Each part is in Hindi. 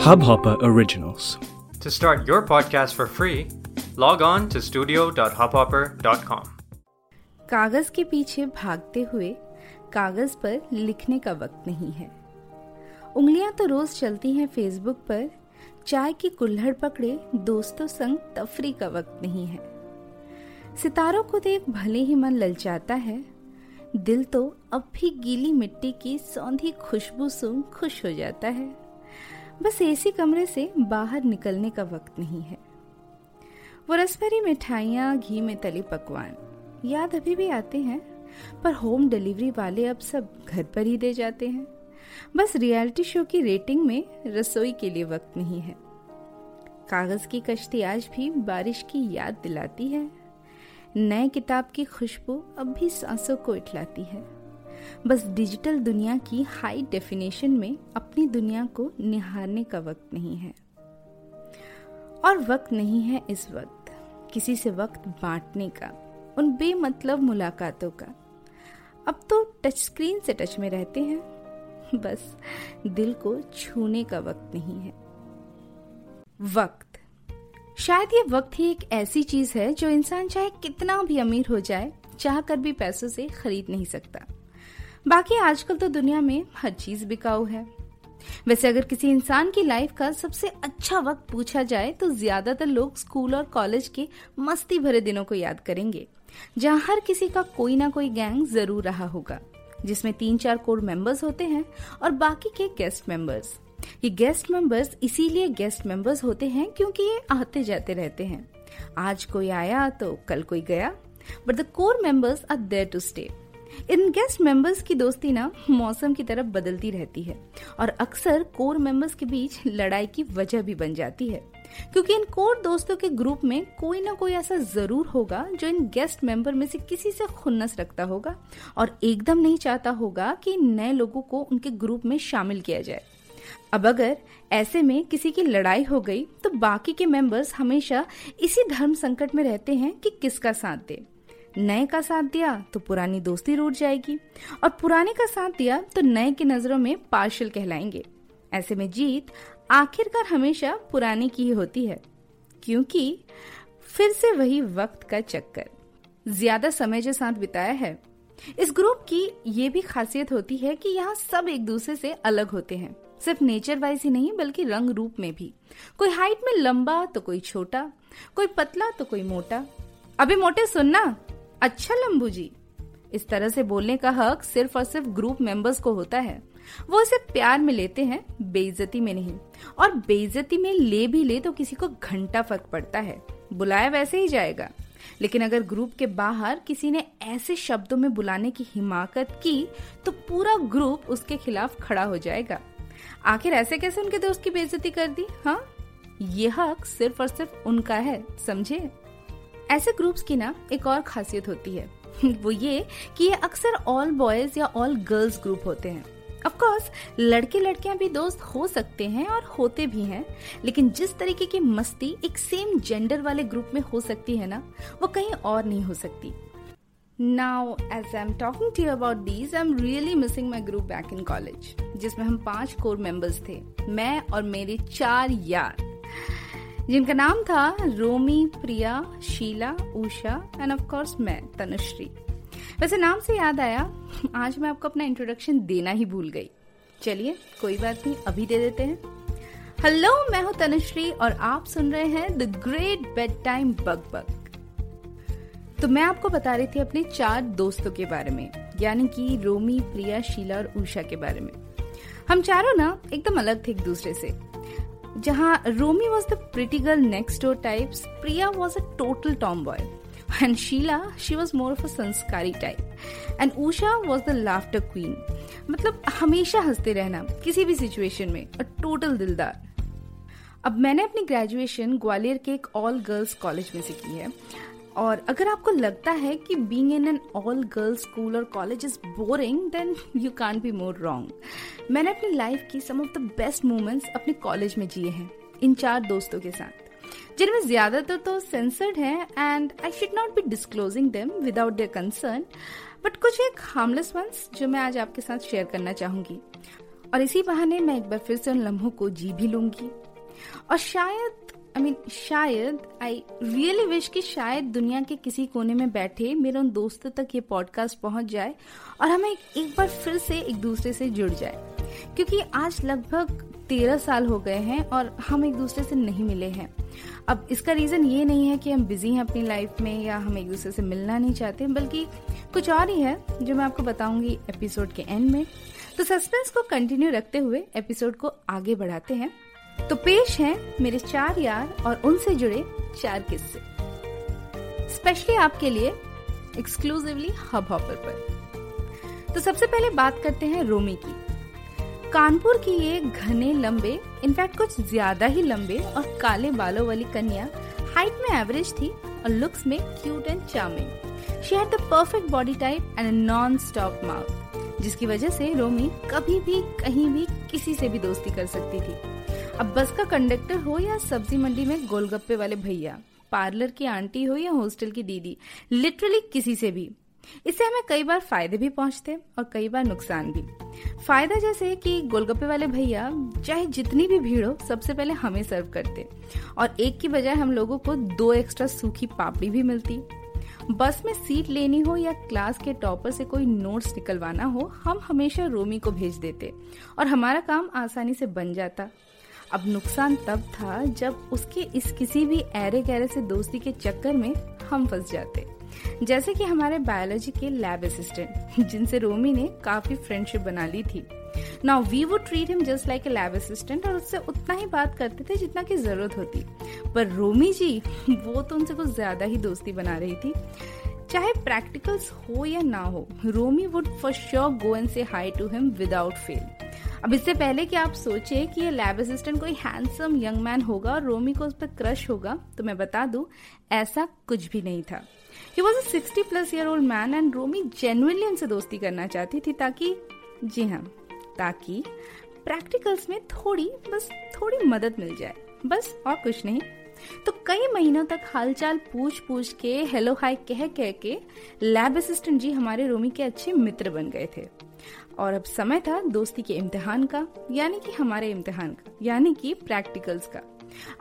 Hubhopper Originals. To start your podcast for free, log on to studio.hubhopper.com. कागज़ के पीछे भागते हुए कागज़ पर लिखने का वक्त नहीं है उंगलियाँ तो रोज चलती हैं फेसबुक पर चाय की कुल्हड़ पकड़े दोस्तों संग तफरी का वक्त नहीं है सितारों को देख भले ही मन ललचाता है दिल तो अब भी गीली मिट्टी की सौंधी खुशबू सुन खुश हो जाता है बस एसी कमरे से बाहर निकलने का वक्त नहीं है। वो रसभरी मिठाइयाँ, घी में तली पकवान। याद अभी भी आते हैं, पर होम डिलीवरी वाले अब सब घर पर ही दे जाते हैं। बस रियलिटी शो की रेटिंग में रसोई के लिए वक्त नहीं है। कागज़ की कश्ती आज भी बारिश की याद दिलाती है। नए किताब की खुशबू अब भी सांसों को इटलाती है। बस डिजिटल दुनिया की हाई डेफिनेशन में अपनी दुनिया को निहारने का वक्त नहीं है। और वक्त नहीं है इस वक्त, किसी से वक्त बांटने का, उन बेमतलब मुलाकातों का। अब तो टच स्क्रीन से टच में रहते हैं, बस दिल को छूने का वक्त नहीं है। वक्त। शायद ये वक्त ही एक ऐसी चीज़ है जो इंसान चाहे कितना भी अमीर हो जाए चाह कर भी पैसों से खरीद नहीं सकता। बाकी आजकल तो दुनिया में हर चीज़ बिकाऊ है। वैसे अगर किसी इंसान की लाइफ का सबसे अच्छा वक्त पूछा जाए तो ज़्यादातर लोग स्कूल और कॉलेज के मस्ती भरे दिनों को याद करेंगे, जहाँ हर किसी का कोई ना कोई गैंग ज़रूर रहा होगा, जिसमें तीन चार कोर मेंबर्स होते हैं और बाकी के गेस्ट मेंबर्स ये गेस्ट मेंबर्स इसीलिए गेस्ट मेंबर्स होते हैं क्योंकि ये आते जाते रहते हैं। आज कोई आया तो कल कोई गया but the core members are there to stay in guest members की दोस्ती ना मौसम की तरफ़ बदलती रहती है और अक्सर कोर मेंबर्स के बीच लड़ाई की वजह भी बन जाती है। क्योंकि इन कोर दोस्तों के ग्रुप में कोई ना कोई ऐसा ज़रूर होगा जो इन गेस्ट मेंबर में से किसी से खुन्नस रखता होगा और एकदम नहीं चाहता होगा कि नए लोगों को उनके ग्रुप में शामिल किया जाए। अब अगर ऐसे में किसी की लड़ाई हो गई तो बाकी के मेंबर्स हमेशा इसी धर्म संकट में रहते हैं कि किसका साथ दे। नए का साथ दिया तो पुरानी दोस्ती रूट जाएगी। और पुराने का साथ दिया तो नए की नज़रों में पार्शल कहलाएँगे। ऐसे में जीत आखिरकार हमेशा पुराने की ही होती है, क्योंकि फिर से वही वक्त का चक्कर। ज़्यादा समय जो साथ बिताया है, इस ग्रुप की ये भी खासियत होती है कि यहाँ सब एक दूसरे से अलग होते हैं। सिर्फ़ नेचर वाइज ही नहीं, बल्कि रंग रूप में भी। कोई हाइट में लंबा तो कोई छोटा, कोई पतला तो कोई मोटा। अभी मोटे सुनना। अच्छा लंबू जी। इस तरह से बोलने का हक सिर्फ़ और सिर्फ़ ग्रुप मेंबर्स को होता है। वो इसे प्यार में लेते हैं, बेइज्जती में नहीं। और बेइज्जती में ले भी ले तो किसी को घंटा फ़र्क पड़ता है। बुलाया वैसे ही जाएगा। लेकिन अगर ग्रुप के बाहर किसी ने ऐसे शब्दों में बुलाने की हिमाकत की तो पूरा ग्रुप उसके खिलाफ खड़ा हो जाएगा। आखिर ऐसे कैसे उनके दोस्त की बेइज्जती कर दी हाँ? ये हक सिर्फ़ और सिर्फ़ उनका है, समझे? ऐसे ग्रुप्स की ना एक और खासियत होती है। वो ये कि ये अक्सर ऑल बॉयज़ या ऑल गर्ल्स ग्रुप होते हैं। ऑफ़ कोर्स लड़के लड़कियाँ भी दोस्त हो सकते हैं और होते भी हैं, लेकिन जिस तरीके की मस्ती एक सेम जेंडर वाले ग्रुप में हो सकती है ना, वो कहीं और नहीं हो सकती। Now as I am talking to about these I am really missing my group back in college जिसमें हम पाँच कोर मेंबर्स थे, मैं और मेरे चार यार। जिनका नाम था Romi, Priya, Sheila, Usha and of course मैं, तनुश्री। वैसे नाम से याद आया, आज मैं आपको अपना इंट्रोडक्शन देना ही भूल गई। चलिए, कोई बात नहीं, अभी दे देते हैं। हेलो मैं हूँ तनुश्री और आप सुन रहे हैं the great bedtime bug bug तो मैं आपको बता रही थी अपने चार दोस्तों के बारे में, यानी कि रोमी, प्रिया, शीला और उषा के बारे में। हम चारों ना, एकदम अलग थे एक दूसरे से। जहाँ Romi was the pretty girl next door types Priya was a total tomboy And Sheila, she was more of a संस्कारी type and Usha was the laughter queen मतलब हमेशा हँसते रहना किसी भी सिचुएशन में अ टोटल दिलदार. अब मैंने अपनी ग्रेजुएशन ग्वालियर के एक ऑल गर्ल्स कॉलेज में से की है। और अगर आपको लगता है कि being in an all girls school और college is boring then you can be more wrong मैंने अपनी लाइफ की some of the best moments अपने कॉलेज में जिए हैं, इन चार दोस्तों के साथ। जिनमें ज़्यादातर तो सेंसर्ड हैं and I should not be disclosing them without their concern but कुछ एक हार्मलेस वंस जो मैं आज आपके साथ शेयर करना चाहूँगी। और इसी बहाने मैं एक बार फिर से उन लम्हों को जी भी लूँगी। और शायद आई मीन शायद आई रियली विश कि शायद दुनिया के किसी कोने में बैठे मेरे उन दोस्तों तक ये पॉडकास्ट पहुँच जाए और हमें एक बार फिर से एक दूसरे से जुड़ जाए। क्योंकि आज लगभग तेरह साल हो गए हैं और हम एक दूसरे से नहीं मिले हैं। अब इसका रीज़न ये नहीं है कि हम बिज़ी हैं अपनी लाइफ में या हम एक दूसरे से मिलना नहीं चाहते, बल्कि कुछ और ही है जो मैं आपको बताऊँगी एपिसोड के एंड में। तो सस्पेंस को कंटिन्यू रखते हुए एपिसोड को आगे बढ़ाते हैं। तो पेश हैं मेरे चार यार और उनसे जुड़े चार किस्से। स्पेशली आपके लिए एक्सक्लूसिवली हब हॉपर पर। तो सबसे पहले बात करते हैं रोमी की। कानपुर की ये घने लंबे इनफैक्ट कुछ ज़्यादा ही लंबे और काले बालों वाली कन्या हाइट में एवरेज थी और लुक्स में cute and charming she had the perfect body type and non stop mouth जिसकी वजह से रोमी कभी भी, कहीं भी किसी से भी दोस्ती कर सकती थी। अब बस का कंडक्टर हो या सब्ज़ी मंडी में गोलगप्पे वाले भैया, पार्लर की आंटी हो या हॉस्टल की दीदी, लिटरली किसी से भी। इससे हमें कई बार फ़ायदे भी पहुँचते और कई बार नुकसान भी। फ़ायदा जैसे कि गोलगप्पे वाले भैया, चाहे जितनी भी भीड़ हो, सबसे पहले हमें सर्व करते। और एक की बजाय हम लोगों को दो एक्स्ट्रा सूखी पापड़ी भी मिलती। बस में सीट लेनी हो या क्लास के टॉपर से कोई नोट्स निकलवाना हो, हम हमेशा रोमी को भेज देते। और हमारा काम आसानी से बन जाता। अब नुकसान तब था जब उसके इस किसी भी एरे गहरे से दोस्ती के चक्कर में हम फंस जाते। जैसे कि हमारे बायोलॉजी के लैब असिस्टेंट जिनसे रोमी ने काफ़ी फ्रेंडशिप बना ली थी। Now we would treat him just like a lab assistant और उससे उतना ही बात करते थे जितना की ज़रूरत होती। पर रोमी जी, वो तो उनसे कुछ ज़्यादा ही दोस्ती बना रही थी। चाहे प्रैक्टिकल्स हो या ना हो, Romi would for sure go and say hi to him without fail अब इससे पहले कि आप सोचे कि ये लैब असिस्टेंट कोई हैंडसम यंग मैन होगा और रोमी को उस पर क्रश होगा तो मैं बता दूँ, ऐसा कुछ भी नहीं था। He was a sixty plus year old man and Romi genuinely उनसे दोस्ती करना चाहती थी ताकि, जी हाँ ताकि प्रैक्टिकल्स में थोड़ी, बस थोड़ी मदद मिल जाए, बस और कुछ नहीं। तो कई महीनों तक हालचाल पूछ पूछ के हेलो हाय कह कह के लैब असिस्टेंट जी हमारे रोमी के अच्छे मित्र बन गए थे। और अब समय था दोस्ती के इम्तिहान का, यानी कि हमारे इम्तिहान का, यानी कि प्रैक्टिकल्स का।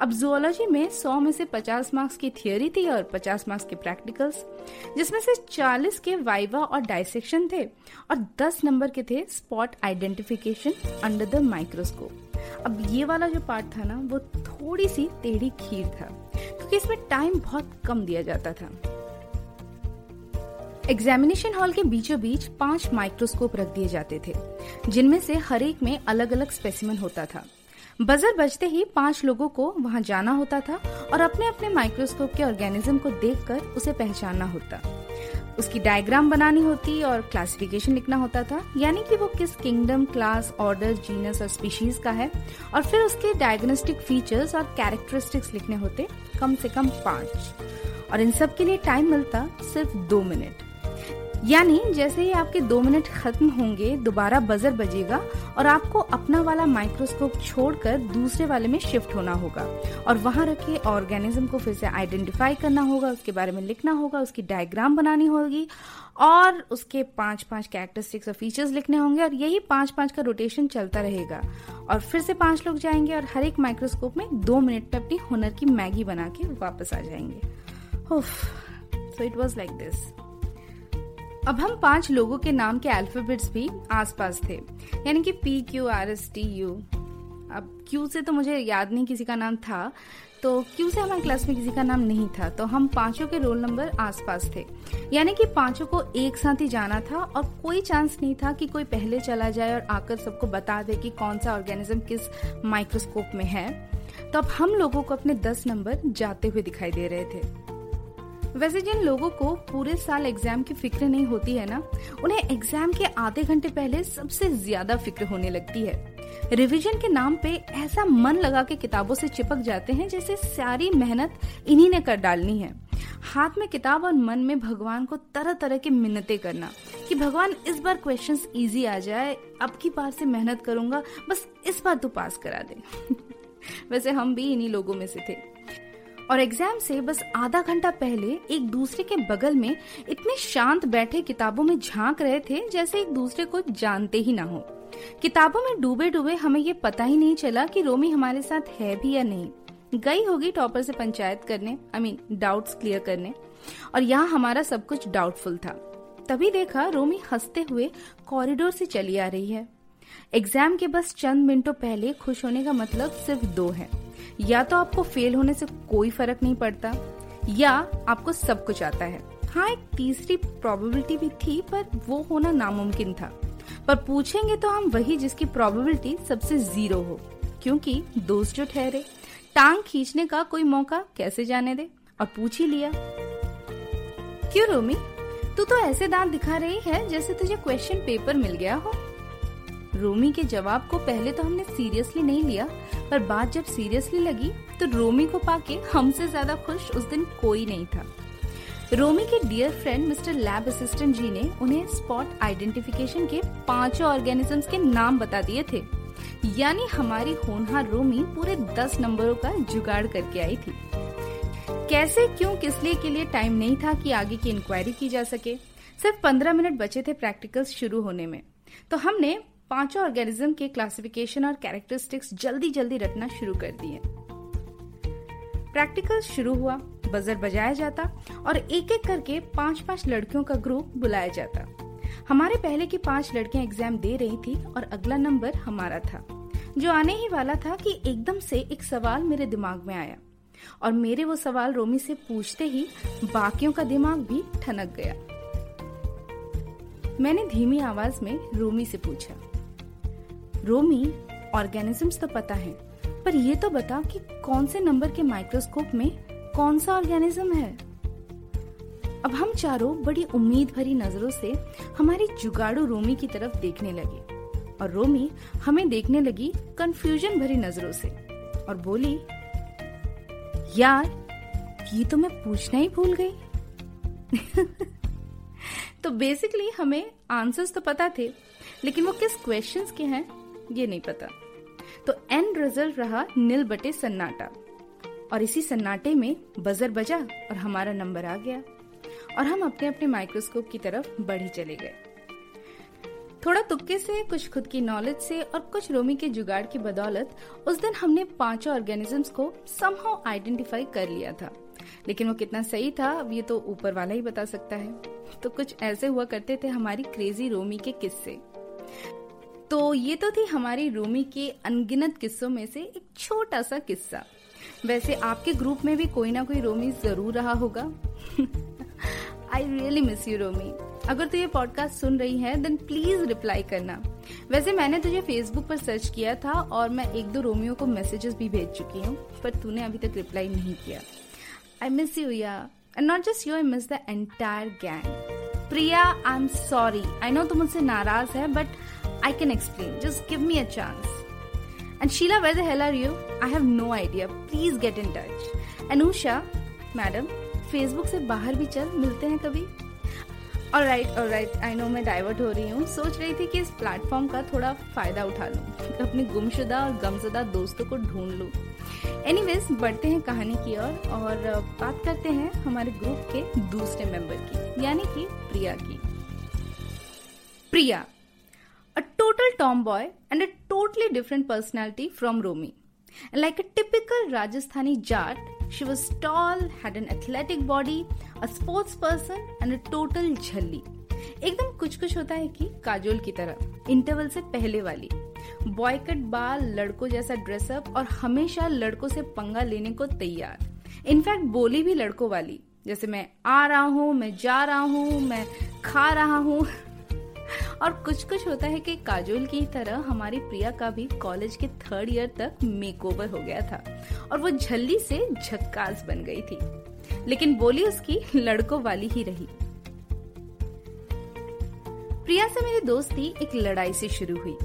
अब जुओलॉजी में 100 में से 50 मार्क्स की थियोरी थी और 50 मार्क्स के प्रैक्टिकल्स जिसमें से 40 के वाइवा और डायसेक्शन थे और 10 नंबर के थे spot identification under the microscope अब ये वाला जो पार्ट था ना, वो थोड़ी सी टेढ़ी खीर था, क्योंकि इसमें टाइम बहुत कम दिया जाता था। एग्जामिनेशन हॉल के बीचों बीच पाँच माइक्रोस्कोप रख दिए जाते थे, जिनमें से हर एक में अलग अलग स्पेसिमन होता था। बजर बजते ही पाँच लोगों को वहाँ जाना होता था और अपने अपने माइक्रोस्कोप के ऑर्गेनिज्म को देखकर उसे पहचानना होता। उसकी डायग्राम बनानी होती और क्लासिफिकेशन लिखना होता था, यानी कि वो किस किंगडम क्लास ऑर्डर जीनस और स्पीशीज का है, और फिर उसके डायग्नोस्टिक फीचर्स और कैरेक्टरिस्टिक्स लिखने होते, कम से कम पाँच। और इन सब के लिए टाइम मिलता सिर्फ़ दो मिनट यानी जैसे ही आपके दो मिनट खत्म होंगे, दोबारा बजर बजेगा और आपको अपना वाला माइक्रोस्कोप छोड़कर दूसरे वाले में शिफ्ट होना होगा। और वहाँ रखे ऑर्गेनिज्म को फिर से आइडेंटिफाई करना होगा, उसके बारे में लिखना होगा, उसकी डायग्राम बनानी होगी और उसके पाँच पाँच कैरेक्टरिस्टिक्स और फीचर्स लिखने होंगे और यही पाँच पाँच का रोटेशन चलता रहेगा। और फिर से पाँच लोग जाएँगे और हर एक माइक्रोस्कोप में दो मिनट में अपनी हुनर की मैगी बना के वापस आ जाएँगे। So it was like this अब हम पाँच लोगों के नाम के अल्फाबेट्स भी आसपास थे। यानी कि P Q R S T U अब क्यू से तो मुझे याद नहीं किसी का नाम था। तो क्यू से हमारे क्लास में किसी का नाम नहीं था। तो हम पाँचों के रोल नंबर आसपास थे। यानी कि पाँचों को एक साथ ही जाना था और कोई चांस नहीं था कि कोई पहले चला जाए और आकर सबको बता दे कि कौन सा ऑर्गेनिज्म किस माइक्रोस्कोप में है। तो अब हम लोगों को अपने दस नंबर जाते हुए दिखाई दे रहे थे। वैसे जिन लोगों को पूरे साल एग्ज़ाम की फ़िक्र नहीं होती है ना, उन्हें एग्ज़ाम के आधे घंटे पहले सबसे ज़्यादा फ़िक्र होने लगती है। रिवीजन के नाम पे ऐसा मन लगा के किताबों से चिपक जाते हैं जैसे सारी मेहनत इन्हीं ने कर डालनी है। हाथ में किताब और मन में भगवान को तरह तरह की मिन्नतें करना, कि भगवान इस बार क्वेश्चंस इजी आ जाए, अब की बार से मेहनत करूँगा, बस इस बार तो पास करा दे। वैसे हम भी इन्हीं लोगों में से थे। और एग्ज़ाम से बस आधा घंटा पहले एक दूसरे के बगल में इतने शांत बैठे किताबों में झाँक रहे थे जैसे एक दूसरे को जानते ही ना हो। किताबों में डूबे डूबे हमें ये पता ही नहीं चला कि रोमी हमारे साथ है भी या नहीं। गई होगी टॉपर से पंचायत करने आई मीन डाउट्स क्लियर करने। और यहाँ हमारा सब कुछ डाउटफुल था। तभी देखा रोमी हँसते हुए कॉरिडोर से चली आ रही है। एग्ज़ाम के बस चंद मिनटों पहले खुश होने का मतलब सिर्फ़ दो है। या तो आपको फेल होने से कोई फ़र्क नहीं पड़ता, या आपको सब कुछ आता है। हाँ एक तीसरी प्रोबेबिलिटी भी थी, पर वो होना नामुमकिन था। पर पूछेंगे तो हम वही जिसकी प्रोबेबिलिटी सबसे ज़ीरो हो, क्योंकि दोस्त जो ठहरे, टांग खींचने का कोई मौका कैसे जाने दे? और पूछ ही लिया। क्यों रोमी? तू तो ऐसे दांत दिखा रही है जैसे तुझे क्वेश्चन पेपर मिल गया हो। रोमी के जवाब को पहले तो हमने सीरियसली नहीं लिया, पर बात जब सीरियसली लगी तो रोमी को पाके हमसे ज़्यादा खुश उस दिन कोई नहीं था। रोमी के dear friend mister lab assistant ji ने उन्हें स्पॉट आइडेंटिफिकेशन के पाँचों ऑर्गेनिजम्स के नाम बता दिए थे। यानी हमारी होनहार रोमी पूरे दस नंबरों का जुगाड़ करके आई थी। कैसे, क्यों, किस लिए, के लिए टाइम नहीं था कि आगे की इंक्वायरी की जा सके? सिर्फ़ पंद्रह मिनट बचे थे प्रैक्टिकल्स शुरू होने में। तो हमने पाँचों ऑर्गेनिज्म के क्लासिफिकेशन और कैरेक्टरिस्टिक्स जल्दी जल्दी रटना शुरू कर दिए। प्रैक्टिकल शुरू हुआ बजर बजाया जाता और एक एक करके पाँच पाँच लड़कियों का ग्रुप बुलाया जाता। हमारे पहले की पाँच लड़कियाँ एग्ज़ाम दे रही थी और अगला नंबर हमारा था, जो आने ही वाला था कि एकदम से एक सवाल मेरे दिमाग में आया और मेरे वो सवाल रोमी से पूछते ही बाकियों का दिमाग भी ठनक गया। मैंने धीमी आवाज़ में रोमी से पूछा रोमी ऑर्गेनिजम्स तो पता है, पर ये तो बता कि कौन से नंबर के माइक्रोस्कोप में कौन सा ऑर्गेनिज्म है? अब हम चारों बड़ी उम्मीद भरी नज़रों से हमारी जुगाड़ू रोमी की तरफ़ देखने लगे, और रोमी हमें देखने लगी कंफ्यूजन भरी नज़रों से, और बोली, यार, ये तो मैं पूछना ही भूल गई। तो बेसिकली हमें आंसर्स तो पता थे, लेकिन वो किस क्वेश्चंस के हैं? ये नहीं पता। तो एंड रिज़ल्ट रहा नील बटे सन्नाटा। और इसी सन्नाटे में बजर बजा और हमारा नंबर आ गया। और हम अपने अपने माइक्रोस्कोप की तरफ़ बढ़ी चले गए। थोड़ा तुक्के से, कुछ खुद की नॉलेज से और कुछ रोमी के जुगाड़ की बदौलत उस दिन हमने पाँचों ऑर्गेनिजम्स को समहाउ आइडेंटिफाई कर लिया था। लेकिन वो कितना सही था अब ये तो ऊपर वाला ही बता सकता है। तो कुछ ऐसे हुआ करते थे हमारी क्रेजी रोमी के किस्से। तो ये तो थी हमारी रोमी के अनगिनत किस्सों में से एक छोटा सा किस्सा। वैसे आपके ग्रुप में भी कोई ना कोई रोमी ज़रूर रहा होगा। I really miss you Romi. अगर तू ये पॉडकास्ट सुन रही है देन प्लीज़ रिप्लाई करना। वैसे मैंने तुझे फेसबुक पर सर्च किया था और मैं एक दो रोमियो को मैसेजेस भी भेज चुकी हूँ, पर तूने अभी तक रिप्लाई नहीं किया। आई मिस यू या। And not just you I miss the entire gang Priya I am sorry I know तू मुझसे नाराज़ है but I can explain. Just give me a chance. And Sheila, where the hell are you? I have no idea. Please get in touch. Anusha, madam, Facebook से बाहर भी चल मिलते हैं कभी और राइट और राइट आई नो मैं डाइवर्ट हो रही हूँ सोच रही थी कि इस प्लेटफॉर्म का थोड़ा फ़ायदा उठा लूँ अपने गुमशुदा और गमजदा दोस्तों को ढूंढ लूँ एनीवेज बढ़ते हैं कहानी की ओर और, और बात करते हैं हमारे ग्रुप के दूसरे मेंबर की यानी कि प्रिया की प्रिया total tomboy and a totally different personality from Romy. And like a typical Rajasthani Jat, she was tall, had an athletic body, a sports person and a total झल्ली एकदम कुछ कुछ होता है कि काजोल की तरह इंटरवल से पहले वाली बॉयकट बाल लड़कों जैसा ड्रेसअप और हमेशा लड़कों से पंगा लेने को तैयार इनफैक्ट बोली भी लड़कों वाली जैसे मैं आ रहा हूँ मैं जा रहा हूँ मैं खा रहा हूँ और कुछ कुछ होता है कि काजोल की तरह हमारी प्रिया का भी कॉलेज के थर्ड ईयर तक मेकओवर हो गया था और वो झल्ली से झक्कास बन गई थी। लेकिन बोली उसकी लड़कों वाली ही रही। प्रिया से मेरी दोस्ती एक लड़ाई से शुरू हुई।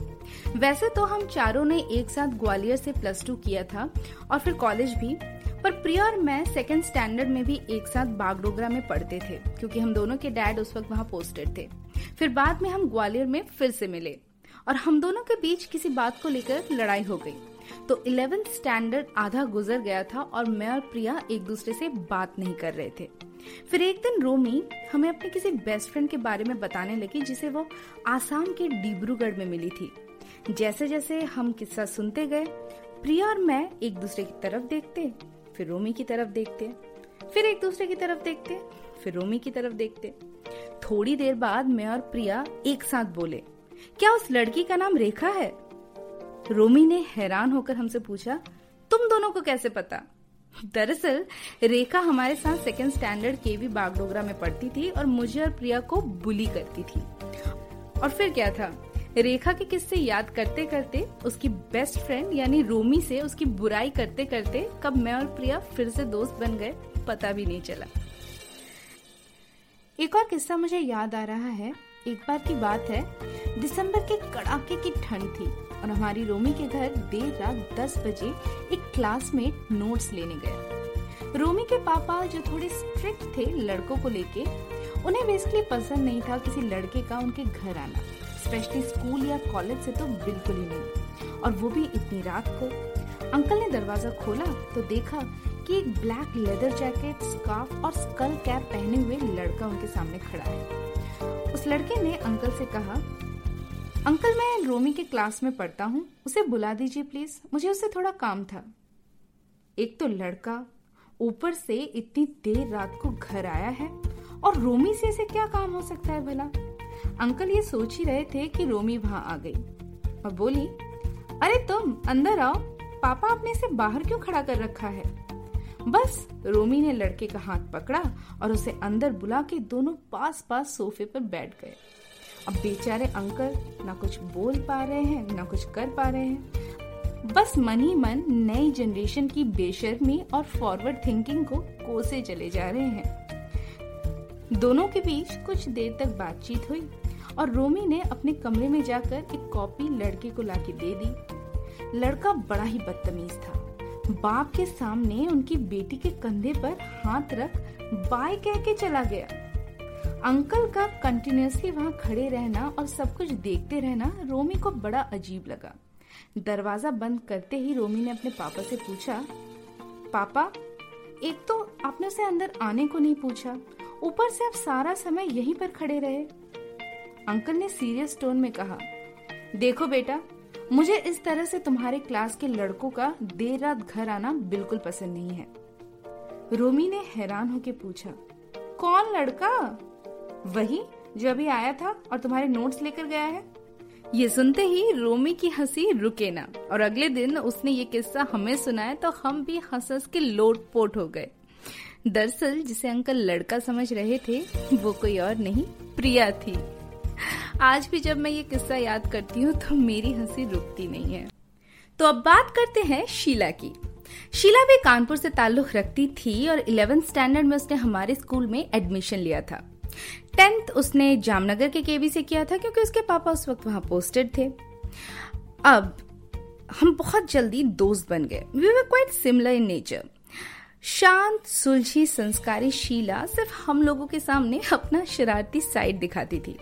वैसे तो हम चारों ने एक साथ ग्वालियर से प्लस टू किया था और फिर कॉलेज भी पर प्रिया और मैं सेकंड स्टैंडर्ड में भी एक साथ बागडोगरा में पढ़ते थे, क्योंकि हम दोनों के डैड उस वक्त वहाँ पोस्टेड थे। फिर बाद में हम ग्वालियर में फिर से मिले, और हम दोनों के बीच किसी बात को लेकर लड़ाई हो गई। तो इलेवेंथ स्टैंडर्ड आधा गुजर गया था, और मैं और प्रिया एक दूसरे से बात नहीं कर रहे थे। फिर एक दिन रोमी हमें अपने किसी बेस्ट फ्रेंड के बारे में बताने लगी, जिसे वो आसाम के डिब्रूगढ़ में मिली थी। जैसे जैसे हम किस्सा सुनते गए, प्रिया और मैं एक दूसरे की तरफ़ देखते। फिर रोमी की तरफ़ देखते, फिर एक दूसरे की तरफ़ देखते, फिर रोमी की तरफ़ देखते। थोड़ी देर बाद मैं और प्रिया एक साथ बोले, क्या उस लड़की का नाम रेखा है? रोमी ने हैरान होकर हमसे पूछा, तुम दोनों को कैसे पता? दरअसल, रेखा हमारे साथ सेकेंड स्टैंडर्ड के भी बागडोगरा में पढ़ती थी और मुझे और प्रिया को बुली करती थी। और फिर क्या था? रेखा के किस्से याद करते करते उसकी बेस्ट फ्रेंड यानी रोमी से उसकी बुराई करते करते कब मैं और प्रिया फिर से दोस्त बन गए, पता भी नहीं चला। एक और किस्सा मुझे याद आ रहा है, एक बार की बात है, दिसंबर के कड़ाके की ठंड थी और हमारी रोमी के घर देर रात 10 बजे एक क्लासमेट नोट्स लेने गया रोमी के पापा जो थोड़े स्ट्रिक्ट थे लड़कों को लेके, उन्हें बेसिकली पसंद नहीं था किसी लड़के का उनके घर आना। स्पेशली स्कूल या कॉलेज से तो बिल्कुल ही नहीं। और वो भी इतनी रात को। अंकल ने दरवाज़ा खोला तो देखा कि एक ब्लैक लेदर जैकेट स्कार्फ और स्कल कैप पहने हुए लड़का उनके सामने खड़ा है। उस लड़के ने अंकल से कहा, अंकल, मैं रोमी के क्लास में पढ़ता हूँ। उसे बुला दीजिए प्लीज़ मुझे उससे थोड़ा काम था। एक तो लड़का ऊपर से इतनी देर रात को घर आया है और रोमी से इसे क्या काम हो सकता है भला? अंकल ये सोच ही रहे थे कि रोमी वहाँ आ गई। और बोली, अरे तुम, अंदर आओ। पापा आपने इसे बाहर क्यों खड़ा कर रखा है? बस, रोमी ने लड़के का हाथ पकड़ा और उसे अंदर बुला के दोनों पास पास सोफे पर बैठ गए। अब बेचारे अंकल ना कुछ बोल पा रहे हैं, ना कुछ कर पा रहे हैं। बस मन ही मन नई जनरेशन की बेशर्मी और फॉरवर्ड थिंकिंग को कोसे चले जा रहे हैं। दोनों के बीच कुछ देर तक बातचीत हुई। और रोमी ने अपने कमरे में जाकर एक कॉपी लड़के को लाके दे दी। लड़का बड़ा ही बदतमीज था। बाप के सामने उनकी बेटी के कंधे पर हाथ रख बाय कह के चला गया। अंकल का कंटिन्यूसली वहाँ खड़े रहना और सब कुछ देखते रहना रोमी को बड़ा अजीब लगा। दरवाज़ा बंद करते ही रोमी ने अपने पापा से पूछा, पापा, एक तो आपने उसे अंदर आने को नहीं पूछा। ऊपर से आप सारा समय यहीं पर खड़े रहे। अंकल ने सीरियस टोन में कहा, देखो बेटा, मुझे इस तरह से तुम्हारे क्लास के लड़कों का देर रात घर आना बिल्कुल पसंद नहीं है. रोमी ने हैरान होकर पूछा, कौन लड़का? वही, जो अभी आया था और तुम्हारे नोट्स लेकर गया है. ये सुनते ही रोमी की हँसी रुके ना, और अगले दिन उसने ये किस्सा हमें सुनाया तो हम भी हंस हंस के लोट पोट हो गए। दरअसल, जिसे अंकल लड़का समझ रहे थे, वो कोई और नहीं, प्रिया थी। आज भी जब मैं ये किस्सा याद करती हूँ तो मेरी हँसी रुकती नहीं है। तो अब बात करते हैं शीला की। शीला भी कानपुर से ताल्लुक रखती थी और इलेवेंथ स्टैंडर्ड में उसने हमारे स्कूल में एडमिशन लिया था। टेंथ उसने जामनगर के केवी से किया था, क्योंकि उसके पापा उस वक्त वहाँ पोस्टेड थे। अब हम बहुत जल्दी दोस्त बन गए। We were quite similar in nature शांत, सुलझी, संस्कारी शीला सिर्फ़ हम लोगों के सामने अपना शरारती साइड दिखाती थी।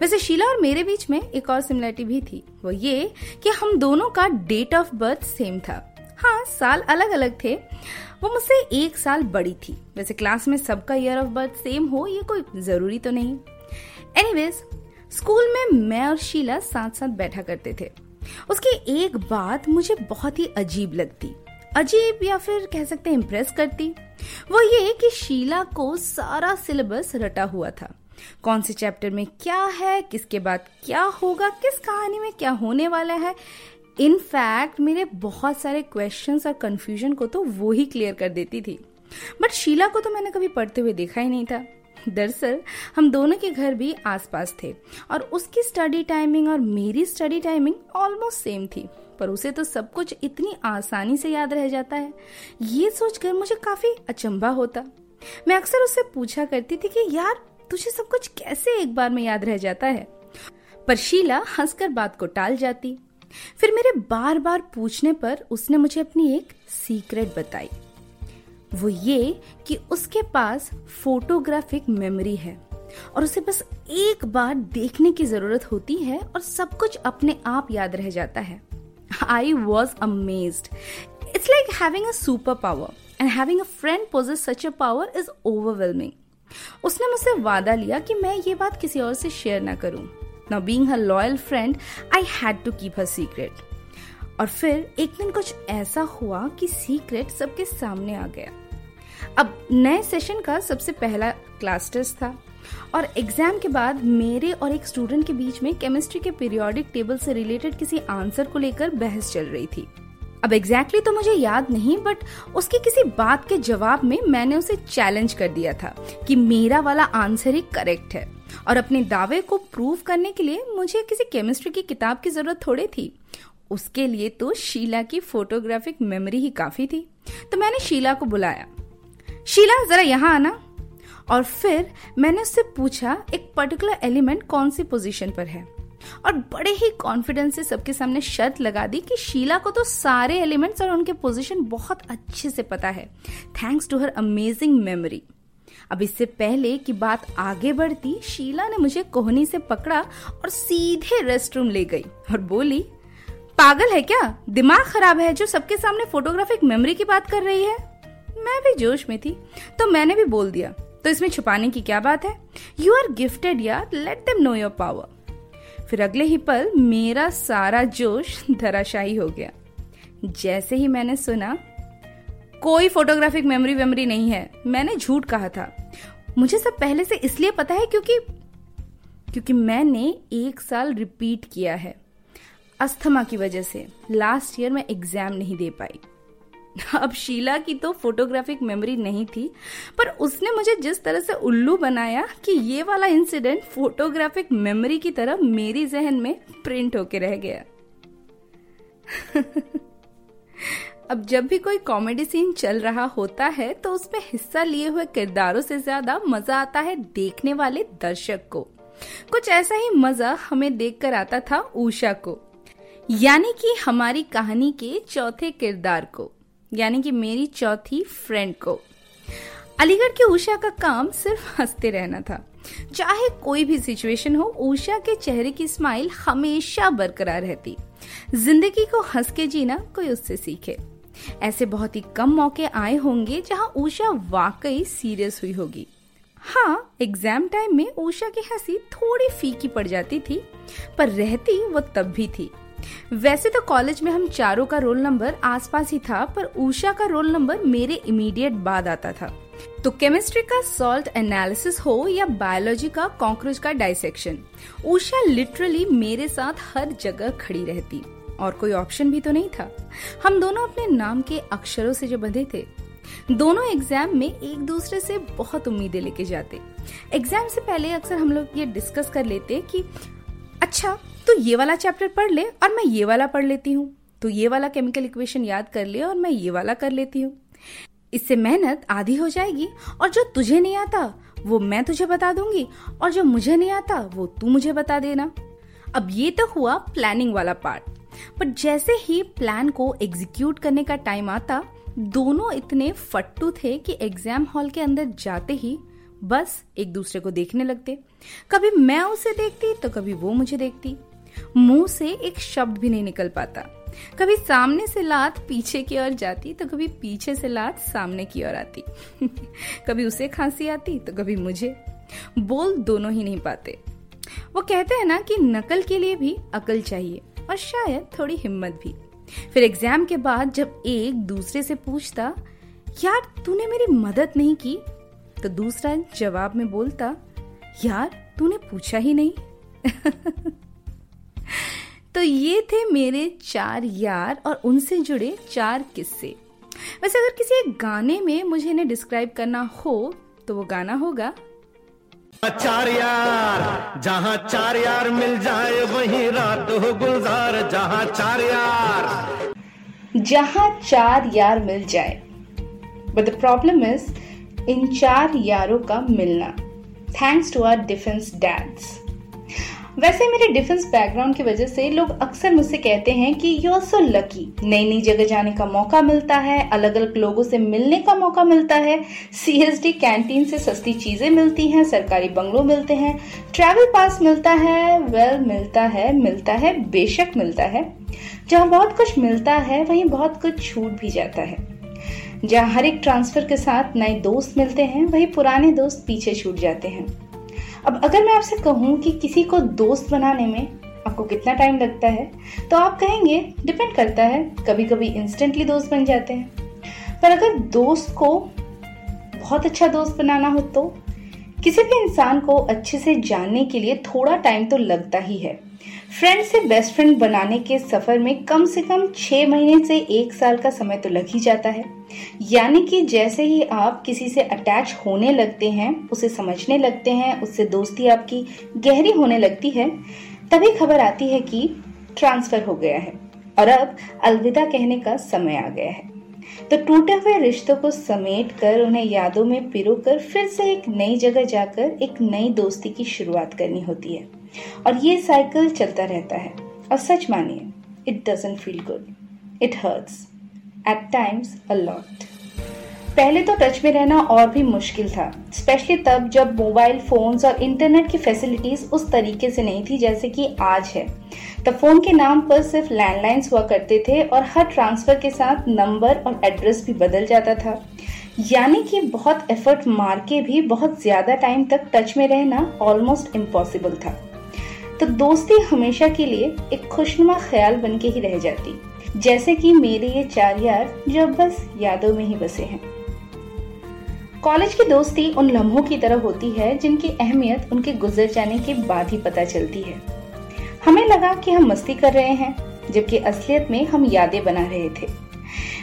वैसे शीला और मेरे बीच में एक और सिमिलरिटी भी थी। वो ये कि हम दोनों का डेट ऑफ़ बर्थ सेम था। हाँ साल अलग अलग थे। वो मुझसे एक साल बड़ी थी। वैसे क्लास में सबका ईयर ऑफ़ बर्थ सेम हो, ये कोई ज़रूरी तो नहीं। एनीवेज स्कूल में मैं और शीला साथ साथ बैठा करते थे। उसकी एक बात मुझे बहुत ही अजीब लगती। अजीब या फिर कह सकते हैं इम्प्रेस करती। वो ये कि शीला को सारा सिलेबस रटा हुआ था। कौन से चैप्टर में क्या है, किसके बाद क्या होगा, किस कहानी में क्या होने वाला है। इनफैक्ट मेरे बहुत सारे क्वेश्चंस और कंफ्यूजन को तो वो ही क्लियर कर देती थी। बट शीला को तो मैंने कभी पढ़ते हुए देखा ही नहीं था। दरअसल, हम दोनों के घर भी आसपास थे और उसकी स्टडी टाइमिंग और मेरी स्टडी टाइमिंग ऑलमोस्ट सेम थी। पर उसे तो सब कुछ इतनी आसानी से याद रह जाता है। ये सोचकर मुझे काफ़ी अचंभा होता। मैं अक्सर उससे पूछा करती थी कि, यार तुझे सब कुछ कैसे एक बार में याद रह जाता है पर शीला हंसकर बात को टाल जाती फिर मेरे बार बार पूछने पर उसने मुझे अपनी एक सीक्रेट बताई वो ये कि उसके पास फोटोग्राफिक मेमोरी है और उसे बस एक बार देखने की ज़रूरत होती है और सब कुछ अपने आप याद रह जाता है I was amazed. It's like having a superpower, and having a friend possess such a power is overwhelming. उसने मुझसे वादा लिया कि मैं ये बात किसी और से शेयर ना करूँ। Now being her loyal friend I had to keep her secret और फिर एक दिन कुछ ऐसा हुआ कि सीक्रेट सबके सामने आ गया। अब नए सेशन का सबसे पहला क्लास टेस्ट था और एग्ज़ाम के बाद मेरे और एक स्टूडेंट के बीच में केमिस्ट्री के पीरियोडिक टेबल से रिलेटेड किसी आंसर को लेकर बहस चल रही थी। अब एग्जैक्टली exactly तो मुझे याद नहीं बट उसकी किसी बात के जवाब में मैंने उसे चैलेंज कर दिया था कि मेरा वाला आंसर ही करेक्ट है। और अपने दावे को प्रूव करने के लिए मुझे किसी केमिस्ट्री की किताब की ज़रूरत थोड़ी थी। उसके लिए तो शीला की फोटोग्राफिक मेमोरी ही काफ़ी थी। तो मैंने शीला को बुलाया। शीला, जरा यहाँ आना। और फिर मैंने उससे पूछा, एक पर्टिकुलर एलिमेंट कौन सी पोजीशन पर है? और बड़े ही कॉन्फिडेंस से सबके सामने शर्त लगा दी कि शीला को तो सारे एलिमेंट्स और उनके पोजीशन बहुत अच्छे से पता है। Thanks to her amazing memory अब इससे पहले कि बात आगे बढ़ती, शीला ने मुझे कोहनी से पकड़ा और सीधे रेस्ट रूम ले गई और बोली, पागल है क्या? दिमाग खराब है जो सबके सामने फोटोग्राफिक मेमोरी की बात कर रही है? मैं भी जोश में थी तो मैंने भी बोल दिया तो इसमें छुपाने की क्या बात है? यू आर गिफ्टेड यार. Let them know your power फिर अगले ही पल मेरा सारा जोश धराशाही हो गया। जैसे ही मैंने सुना, कोई फोटोग्राफिक मेमोरी वेमरी नहीं है, मैंने झूठ कहा था। मुझे सब पहले से इसलिए पता है क्योंकि क्योंकि मैंने एक साल रिपीट किया है, अस्थमा की वजह से। लास्ट ईयर मैं एग्ज़ाम नहीं दे पाई। अब शीला की तो फोटोग्राफिक मेमोरी नहीं थी, पर उसने मुझे जिस तरह से उल्लू बनाया कि ये वाला इंसिडेंट फोटोग्राफिक मेमोरी की तरह मेरी जहन में प्रिंट होके रह गया। अब जब भी कोई कॉमेडी सीन चल रहा होता है तो उसमें हिस्सा लिए हुए किरदारों से ज़्यादा मज़ा आता है देखने वाले दर्शक को। कुछ ऐसा ही मज़ा हमें देखकर आता था उषा को, यानी कि हमारी कहानी के चौथे किरदार को। यानी कि मेरी चौथी फ्रेंड को। अलीगढ़ की उषा का काम सिर्फ़ हँसते रहना था। चाहे कोई भी सिचुएशन हो, उषा के चेहरे की स्माइल हमेशा बरकरार रहती। ज़िंदगी को हंस के जीना कोई उससे सीखे। ऐसे बहुत ही कम मौके आए होंगे जहाँ उषा वाकई सीरियस हुई होगी। हाँ एग्ज़ाम टाइम में उषा की हँसी थोड़ी फीकी पड़ जाती थी, पर रहती वो तब भी थी। वैसे तो कॉलेज में हम चारों का रोल नंबर आसपास ही था, पर उषा का रोल नंबर मेरे इमीडिएट बाद आता था। तो केमिस्ट्री का सॉल्ट एनालिसिस हो या बायोलॉजी का कॉकरोच का डाइसेक्शन उषा लिटरली मेरे साथ हर जगह खड़ी रहती, और कोई ऑप्शन भी तो नहीं था। हम दोनों अपने नाम के अक्षरों से जो बंधे थे, दोनों एग्ज़ाम में एक दूसरे से बहुत उम्मीदें लेके जाते। एग्ज़ाम से पहले अक्सर हम लोग ये डिस्कस कर लेते कि अच्छा तो ये वाला चैप्टर पढ़ ले और मैं ये वाला पढ़ लेती हूँ। तो ये वाला केमिकल इक्वेशन याद कर ले और मैं ये वाला कर लेती हूँ। इससे मेहनत आधी हो जाएगी और जो तुझे नहीं आता, वो मैं तुझे बता दूँगी और जो मुझे नहीं आता, वो तू मुझे बता देना। अब ये तो हुआ प्लानिंग वाला पार्ट पर जैसे ही प्लान को एग्जीक्यूट करने का टाइम आता, दोनों इतने फट्टू थे कि एग्ज़ाम हॉल के अंदर जाते ही बस एक दूसरे को देखने लगते। कभी मैं उसे देखती तो कभी वो मुझे देखती। मुँह से एक शब्द भी नहीं निकल पाता। कभी सामने से लात पीछे की ओर जाती तो कभी पीछे से लात सामने की ओर आती। कभी उसे खांसी आती तो कभी मुझे। बोल दोनों ही नहीं पाते। वो कहते हैं ना कि नकल के लिए भी अकल चाहिए, और शायद थोड़ी हिम्मत भी। फिर एग्ज़ाम के बाद जब एक दूसरे से पूछता, यार, तूने मेरी मदद नहीं की? तो दूसरा जवाब में बोलता, यार, तूने पूछा ही नहीं। तो ये थे मेरे चार यार और उनसे जुड़े चार किस्से। वैसे अगर किसी एक गाने में मुझे इन्हें डिस्क्राइब करना हो तो वो गाना होगा। चार यार जहाँ चार यार मिल जाए वही रात हो गुलजार। जहाँ चार यार। जहाँ चार यार मिल जाए। But the problem is in चार यारों का मिलना। Thanks to our defence dads वैसे मेरे डिफेंस बैकग्राउंड की वजह से लोग अक्सर मुझसे कहते हैं कि यू आर सो लकी नई नई जगह जाने का मौका मिलता है अलग अलग लोगों से मिलने का मौका मिलता है। सीएसडी कैंटीन से सस्ती चीज़ें मिलती हैं, सरकारी बंगलों मिलते हैं ट्रैवल पास मिलता है वेल मिलता है मिलता है, बेशक मिलता है। जहाँ बहुत कुछ मिलता है, वहीं बहुत कुछ छूट भी जाता है। जहाँ हर एक ट्रांसफ़र के साथ नए दोस्त मिलते हैं, वही पुराने दोस्त पीछे छूट जाते हैं। अब अगर मैं आपसे कहूँ कि किसी को दोस्त बनाने में आपको कितना टाइम लगता है तो आप कहेंगे डिपेंड करता है कभी कभी इंस्टेंटली दोस्त बन जाते हैं। पर अगर दोस्त को बहुत अच्छा दोस्त बनाना हो तो किसी भी इंसान को अच्छे से जानने के लिए थोड़ा टाइम तो लगता ही है। फ्रेंड से बेस्ट फ्रेंड बनाने के सफ़र में कम से कम छह महीने से एक साल का समय तो लग ही जाता है। यानी कि जैसे ही आप किसी से अटैच होने लगते हैं, उसे समझने लगते हैं, उससे दोस्ती आपकी गहरी होने लगती है, तभी खबर आती है कि ट्रांसफ़र हो गया है। और अब अलविदा कहने का समय आ गया है। तो टूटे हुए रिश्तों को समेट कर, उन्हें यादों में पिरो कर फिर से एक नई जगह जाकर एक नई दोस्ती की शुरुआत करनी होती है। और ये साइकिल चलता रहता है। और सच मानिए it doesn't feel good it hurts at times a lot पहले तो टच में रहना और भी मुश्किल था स्पेशली तब जब मोबाइल फोन्स और इंटरनेट की फैसिलिटीज़ उस तरीके से नहीं थी जैसे कि आज है। तब फ़ोन के नाम पर सिर्फ़ लैंडलाइंस हुआ करते थे और हर ट्रांसफ़र के साथ नंबर और एड्रेस भी बदल जाता था। यानी कि बहुत एफर्ट मार के भी बहुत ज़्यादा टाइम तक टच में रहना ऑलमोस्ट इम्पॉसिबल था। तो दोस्ती हमेशा के लिए एक खुशनुमा ख्याल बन के ही रह जाती। जैसे कि मेरे ये चार यार जो बस यादों में ही बसे हैं। कॉलेज की दोस्ती उन लम्हों की तरह होती है जिनकी अहमियत उनके गुजर जाने के बाद ही पता चलती है। हमें लगा कि हम मस्ती कर रहे हैं, जबकि असलियत में हम यादें बना रहे थे।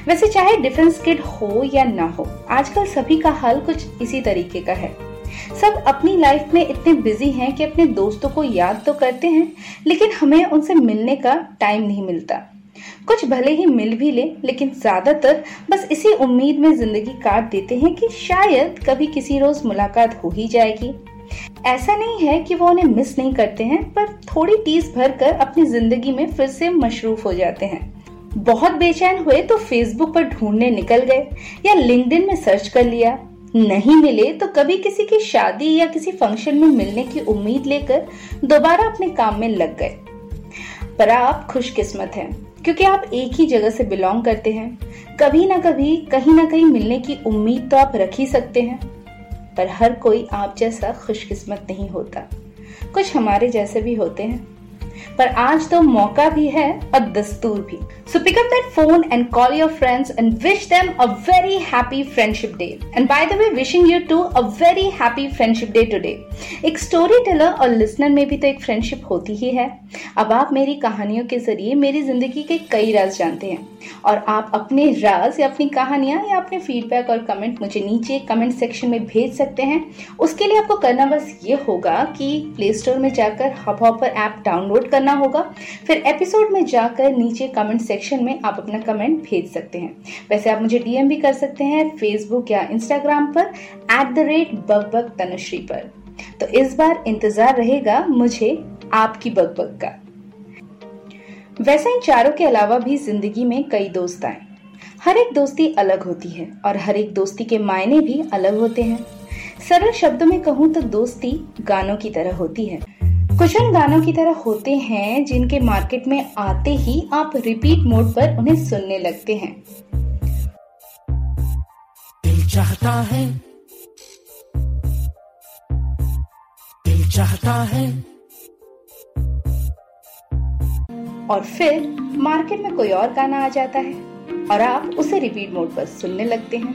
वैसे चाहे डिफेंस किड हो या ना हो, आजकल सभी का हाल कुछ इसी तरीके का है। सब अपनी लाइफ में इतने बिज़ी हैं कि अपने दोस्तों को याद तो करते हैं, लेकिन हमें उनसे मिलने का टाइम नहीं मिलता। कुछ भले ही मिल भी ले, लेकिन ज़्यादातर बस इसी उम्मीद में ज़िंदगी काट देते हैं कि शायद कभी किसी रोज मुलाकात हो ही जाएगी। ऐसा नहीं है कि वो उन्हें मिस नहीं करते हैं, पर थोड़ी टीस भर कर अपनी ज़िंदगी में फिर से मशरूफ हो जाते हैं। बहुत बेचैन हुए तो फेसबुक पर ढूँढने निकल गए या लिंक्डइन में सर्च कर लिया। नहीं मिले तो कभी किसी की शादी या किसी फ़ंक्शन में मिलने की उम्मीद लेकर दोबारा अपने काम में लग गए। पर आप खुशकिस्मत हैं, क्योंकि आप एक ही जगह से बिलोंग करते हैं। कभी ना कभी, कहीं ना कहीं मिलने की उम्मीद तो आप रख ही सकते हैं। पर हर कोई आप जैसा खुशकिस्मत नहीं होता। कुछ हमारे जैसे भी होते हैं। पर आज तो मौका भी है और दस्तूर भी। So pick up that phone and call your friends and wish them a very happy friendship day and by the way wishing you too a very happy friendship day today एक स्टोरी टेलर और लिसनर में भी तो एक फ्रेंडशिप होती ही है। अब आप मेरी कहानियों के ज़रिए मेरी ज़िंदगी के कई राज जानते हैं। और आप अपने राज या अपनी कहानियाँ या अपने फीडबैक और कमेंट मुझे नीचे कमेंट सेक्शन में भेज सकते हैं। उसके लिए आपको करना बस ये होगा कि प्ले स्टोर में जाकर हब हॉपर ऐप डाउनलोड करना होगा। फिर एपिसोड में जाकर नीचे कमेंट सेक्शन में आप अपना कमेंट भेज सकते हैं। वैसे आप मुझे डीएम भी कर सकते हैं फेसबुक या इंस्टाग्राम पर at the rate bug bug Tanushree पर। तो इस बार इंतज़ार रहेगा मुझे आपकी बग का। वैसे इन चारों के अलावा भी ज़िंदगी में कई दोस्त आए। हर एक दोस्ती अलग होती है और हर एक दोस्ती के मायने भी अलग होते हैं। सरल शब्दों में कहूँ तो दोस्ती गानों की तरह होती है। कुछ उन गानों की तरह होते हैं, जिनके मार्केट में आते ही आप रिपीट मोड पर उन्हें सुनने लगते हैं। दिल चाहता है। दिल चाहता है। और फिर मार्केट में कोई और गाना आ जाता है और आप उसे रिपीट मोड पर सुनने लगते हैं।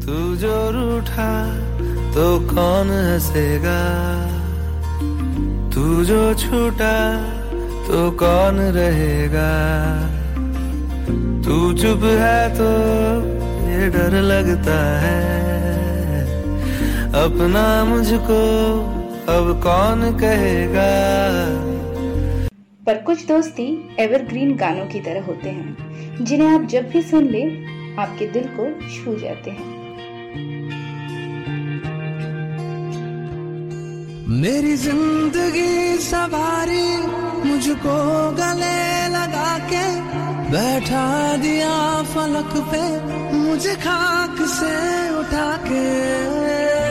तू जो रूठा तो कौन हंसेगा? तू जो छूटा तो कौन रहेगा? तू चुप है तो ये डर लगता है। अपना मुझको अब कौन कहेगा? पर कुछ दोस्ती एवरग्रीन गानों की तरह होते हैं, जिन्हें आप जब भी सुन ले, आपके दिल को छू जाते हैं। मेरी ज़िंदगी सवारी मुझको गले लगा के बैठा दिया फलक पे मुझे खाक से उठा के।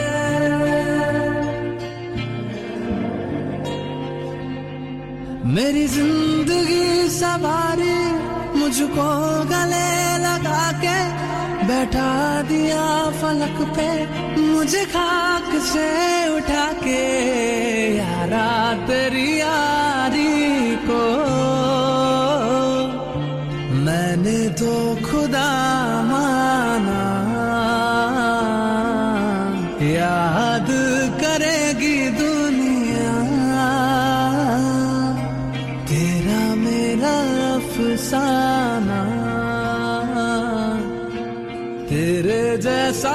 मेरी ज़िंदगी सवारी मुझको गले लगा के बैठा दिया फलक पे, मुझे खाक से उठा के, यारा तेरी यारी को। मैंने तो अफसाना तेरे जैसा